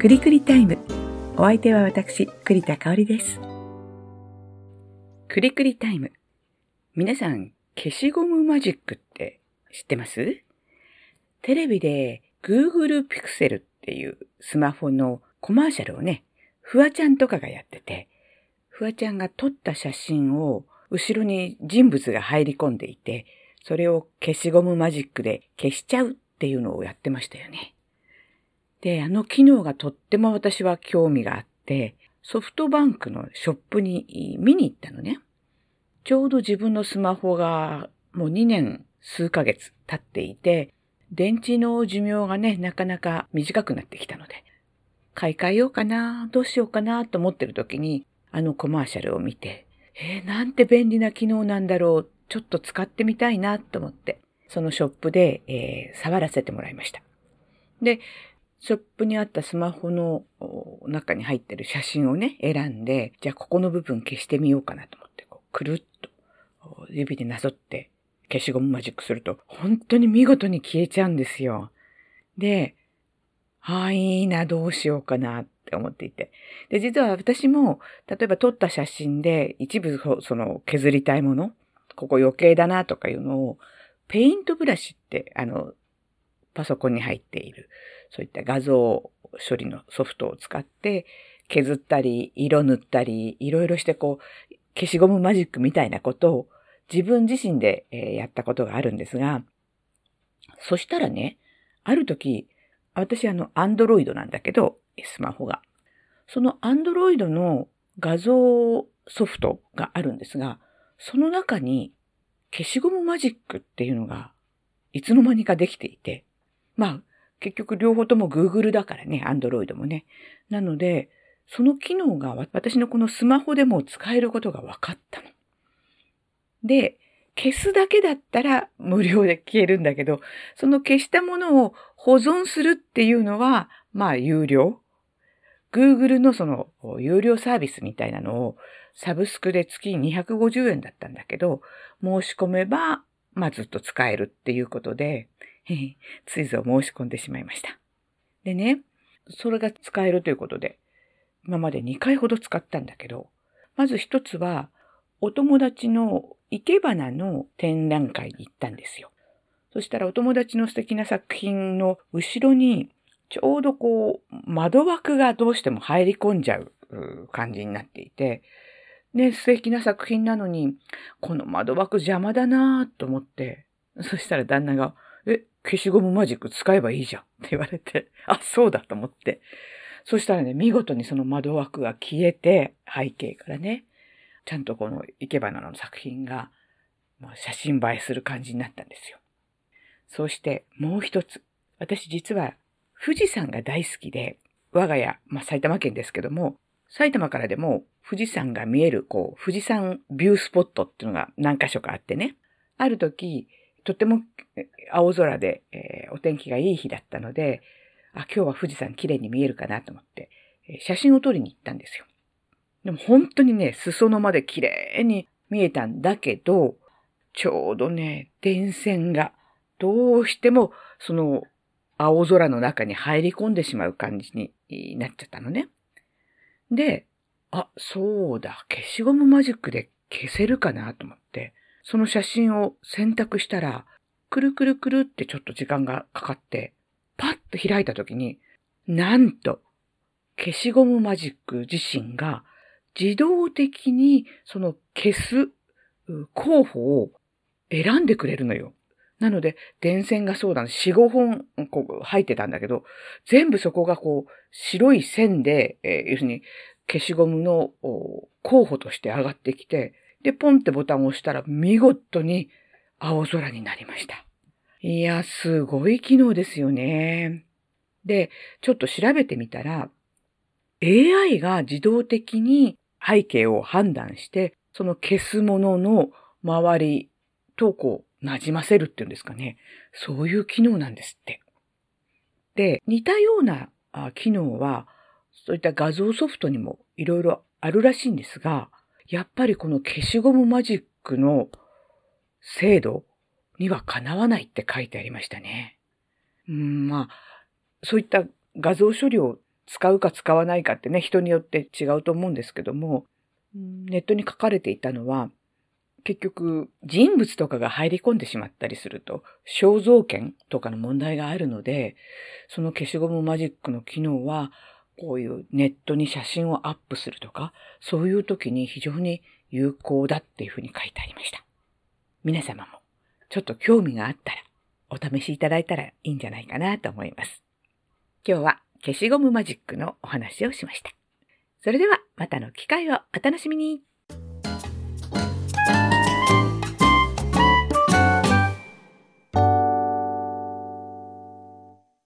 くりくりタイム。お相手は私、栗田香織です。くりくりタイム。皆さん、消しゴムマジックって知ってます？テレビで Google Pixel っていうスマホのコマーシャルをね、フワちゃんとかがやってて、フワちゃんが撮った写真を後ろに人物が入り込んでいて、それを消しゴムマジックで消しちゃうっていうのをやってましたよね。で、あの機能がとっても私は興味があって、ソフトバンクのショップに見に行ったのね。ちょうど自分のスマホがもう2年数ヶ月経っていて、電池の寿命がね、なかなか短くなってきたので、買い替えようかな、どうしようかなと思ってる時に、あのコマーシャルを見て、えー、なんて便利な機能なんだろう、ちょっと使ってみたいなと思って、そのショップで、えー、触らせてもらいました。で、ショップにあったスマホの中に入ってる写真をね、選んで、じゃあここの部分消してみようかなと思って、こうくるっと指でなぞって消しゴムマジックすると、本当に見事に消えちゃうんですよ。で、ああ、いいな、どうしようかなって思っていて。で、実は私も、例えば撮った写真で一部その削りたいもの、ここ余計だなとかいうのを、ペイントブラシって、あの、パソコンに入っている、そういった画像処理のソフトを使って、削ったり、色塗ったり、いろいろしてこう、消しゴムマジックみたいなことを自分自身でやったことがあるんですが、そしたらね、ある時、私あの、アンドロイドなんだけど、スマホが。そのアンドロイドの画像ソフトがあるんですが、その中に消しゴムマジックっていうのがいつの間にかできていて、まあ、結局両方とも Google だからね、Android もね。なので、その機能が私のこのスマホでも使えることが分かったの。で、消すだけだったら無料で消えるんだけど、その消したものを保存するっていうのは、まあ有料。Google のその有料サービスみたいなのをサブスクで月250円だったんだけど、申し込めば、まあずっと使えるっていうことで、ついぞ申し込んでしまいました。でね、それが使えるということで、今まで2回ほど使ったんだけど、まず一つは、お友達の生け花の展覧会に行ったんですよ。そしたらお友達の素敵な作品の後ろに、ちょうどこう、窓枠がどうしても入り込んじゃう感じになっていて、ね、素敵な作品なのに、この窓枠邪魔だなぁと思って、そしたら旦那が、消しゴムマジック使えばいいじゃんって言われて、あ、そうだと思って。そしたらね、見事にその窓枠が消えて、背景からね、ちゃんとこの生け花の作品が、写真映えする感じになったんですよ。そしてもう一つ。私実は富士山が大好きで、我が家、まあ、埼玉県ですけども、埼玉からでも富士山が見える、こう、富士山ビュースポットっていうのが何箇所かあってね。ある時、とても青空で、えー、お天気がいい日だったので、あ、今日は富士山綺麗に見えるかなと思って、えー、写真を撮りに行ったんですよ。でも本当にね、裾野まで綺麗に見えたんだけど、ちょうどね、電線がどうしてもその青空の中に入り込んでしまう感じになっちゃったのね。で、あ、そうだ、消しゴムマジックで消せるかなと思って、その写真を選択したら、くるくるくるってちょっと時間がかかって、パッと開いた時に、なんと、消しゴムマジック自身が自動的にその消す候補を選んでくれるのよ。なので、電線がそうだね、4、5本こう入ってたんだけど、全部そこがこう、白い線で、えー、要するに消しゴムの候補として上がってきて、で、ポンってボタンを押したら見事に青空になりました。いや、すごい機能ですよね。で、ちょっと調べてみたら、AI が自動的に背景を判断して、その消すものの周りとこう、馴染ませるっていうんですかね。そういう機能なんですって。で、似たような機能は、そういった画像ソフトにもいろいろあるらしいんですが、やっぱりこの消しゴムマジックの精度にはかなわないって書いてありましたね。うん、まあ、そういった画像処理を使うか使わないかってね、人によって違うと思うんですけども、ネットに書かれていたのは、結局人物とかが入り込んでしまったりすると肖像権とかの問題があるので、その消しゴムマジックの機能はこういうネットに写真をアップするとか、そういう時に非常に有効だっていうふうに書いてありました。皆様もちょっと興味があったらお試しいただいたらいいんじゃないかなと思います。今日は消しゴムマジックのお話をしました。それではまたの機会をお楽しみに。